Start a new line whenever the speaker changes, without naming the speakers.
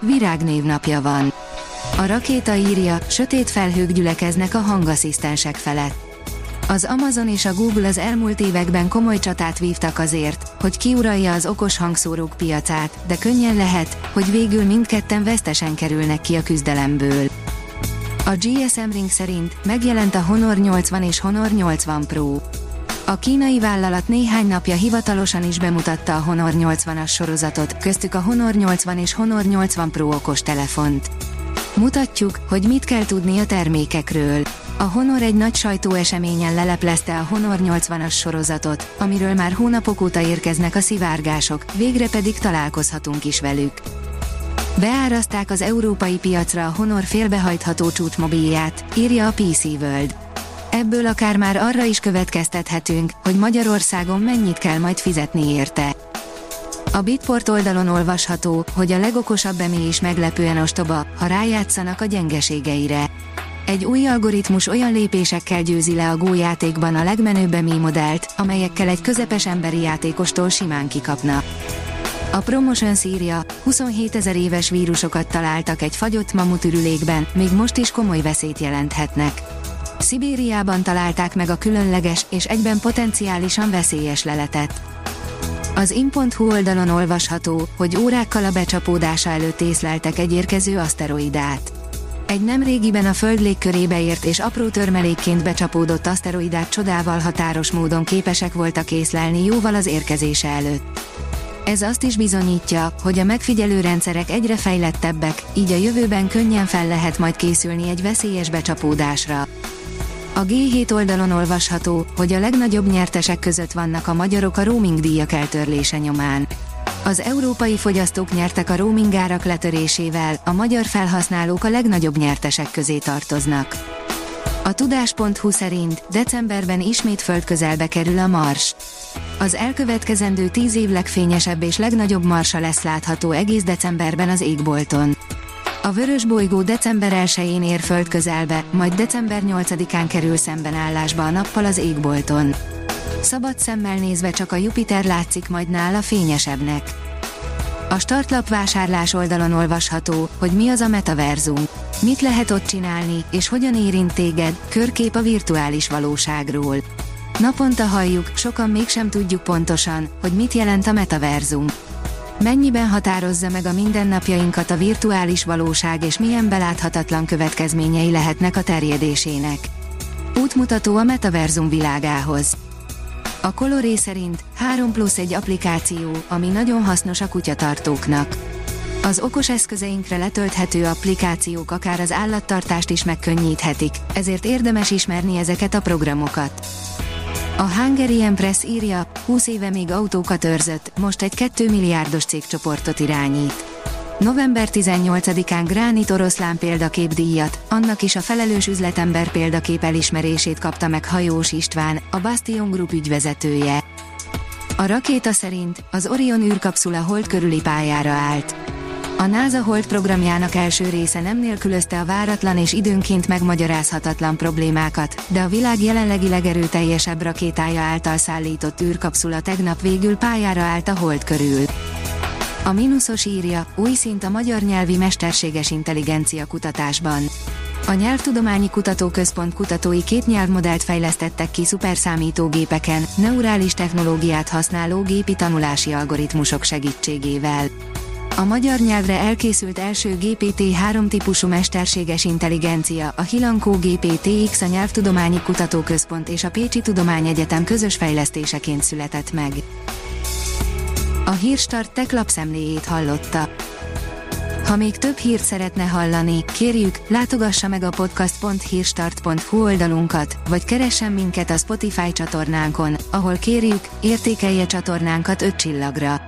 virágnév napja van. A rakéta írja, sötét felhők gyülekeznek a hangasszisztensek felett. Az Amazon és a Google az elmúlt években komoly csatát vívtak azért, hogy kiuralja az okos hangszórók piacát, de könnyen lehet, hogy végül mindketten vesztesen kerülnek ki a küzdelemből. A GSM Ring szerint megjelent a Honor 80 és Honor 80 Pro. A kínai vállalat néhány napja hivatalosan is bemutatta a Honor 80-as sorozatot, köztük a Honor 80 és Honor 80 Pro okos telefont. Mutatjuk, hogy mit kell tudni a termékekről. A Honor egy nagy sajtóeseményen leleplezte a Honor 80-as sorozatot, amiről már hónapok óta érkeznek a szivárgások, végre pedig találkozhatunk is velük. Beáraszták az európai piacra a Honor félbehajtható csúcsmobilját, írja a PC World. Ebből akár már arra is következtethetünk, hogy Magyarországon mennyit kell majd fizetni érte. A Bitport oldalon olvasható, hogy a legokosabb emé is meglepően ostoba, ha rájátszanak a gyengeségeire. Egy új algoritmus olyan lépésekkel győzi le a Go játékban a legmenőbb emé modellt, amelyekkel egy közepes emberi játékostól simán kikapna. A Promotion szírja, 27 ezer éves vírusokat találtak egy fagyott mamutürülékben, még most is komoly veszélyt jelenthetnek. Szibériában találták meg a különleges és egyben potenciálisan veszélyes leletet. Az in.hu oldalon olvasható, hogy órákkal a becsapódása előtt észleltek egy érkező aszteroidát. Egy nem régiben a Föld légkörébe ért és apró törmelékként becsapódott aszteroidát csodával határos módon képesek voltak észlelni jóval az érkezése előtt. Ez azt is bizonyítja, hogy a megfigyelő rendszerek egyre fejlettebbek, így a jövőben könnyen fel lehet majd készülni egy veszélyes becsapódásra. A G7 oldalon olvasható, hogy a legnagyobb nyertesek között vannak a magyarok a roaming díjak eltörlése nyomán. Az európai fogyasztók nyertek a roaming árak letörésével, a magyar felhasználók a legnagyobb nyertesek közé tartoznak. A tudás.hu szerint decemberben ismét földközelbe kerül a Mars. Az elkövetkezendő tíz év legfényesebb és legnagyobb marsa lesz látható egész decemberben az égbolton. A vörös bolygó december 1-én ér föld közelbe, majd december 8-án kerül szemben állásba a nappal az égbolton. Szabad szemmel nézve csak a Jupiter látszik majd nála fényesebbnek. A startlap vásárlás oldalon olvasható, hogy mi az a metaverzum. Mit lehet ott csinálni, és hogyan érint téged, körkép a virtuális valóságról. Naponta halljuk, sokan mégsem tudjuk pontosan, hogy mit jelent a metaverzum. Mennyiben határozza meg a mindennapjainkat a virtuális valóság és milyen beláthatatlan következményei lehetnek a terjedésének. Útmutató a metaverzum világához. A Coloré szerint 3 plusz egy applikáció, ami nagyon hasznos a kutyatartóknak. Az okos eszközeinkre letölthető applikációk akár az állattartást is megkönnyíthetik, ezért érdemes ismerni ezeket a programokat. A Hungarian Press írja, 20 éve még autókat őrzött, most egy 2 milliárdos cégcsoportot irányít. November 18-án Gránit oroszlán példakép díjat, annak is a felelős üzletember példakép elismerését kapta meg Hajós István, a Bastion Group ügyvezetője. A rakéta szerint az Orion űrkapszula hold körüli pályára állt. A NASA Hold programjának első része nem nélkülözte a váratlan és időnként megmagyarázhatatlan problémákat, de a világ jelenlegi legerőteljesebb rakétája által szállított űrkapszula tegnap végül pályára állt a Hold körül. A mínuszos írja, új szint a magyar nyelvi mesterséges intelligencia kutatásban. A Nyelvtudományi Kutatóközpont kutatói két nyelvmodellt fejlesztettek ki szuperszámítógépeken, neurális technológiát használó gépi tanulási algoritmusok segítségével. A magyar nyelvre elkészült első GPT-3 típusú mesterséges intelligencia, a Hilankó GPT-X a Nyelvtudományi Kutatóközpont és a Pécsi Tudományegyetem közös fejlesztéseként született meg. A Hírstart tech lapszemléjét hallotta. Ha még több hírt szeretne hallani, kérjük, látogassa meg a podcast.hírstart.hu oldalunkat, vagy keressen minket a Spotify csatornánkon, ahol kérjük, értékelje csatornánkat 5 csillagra.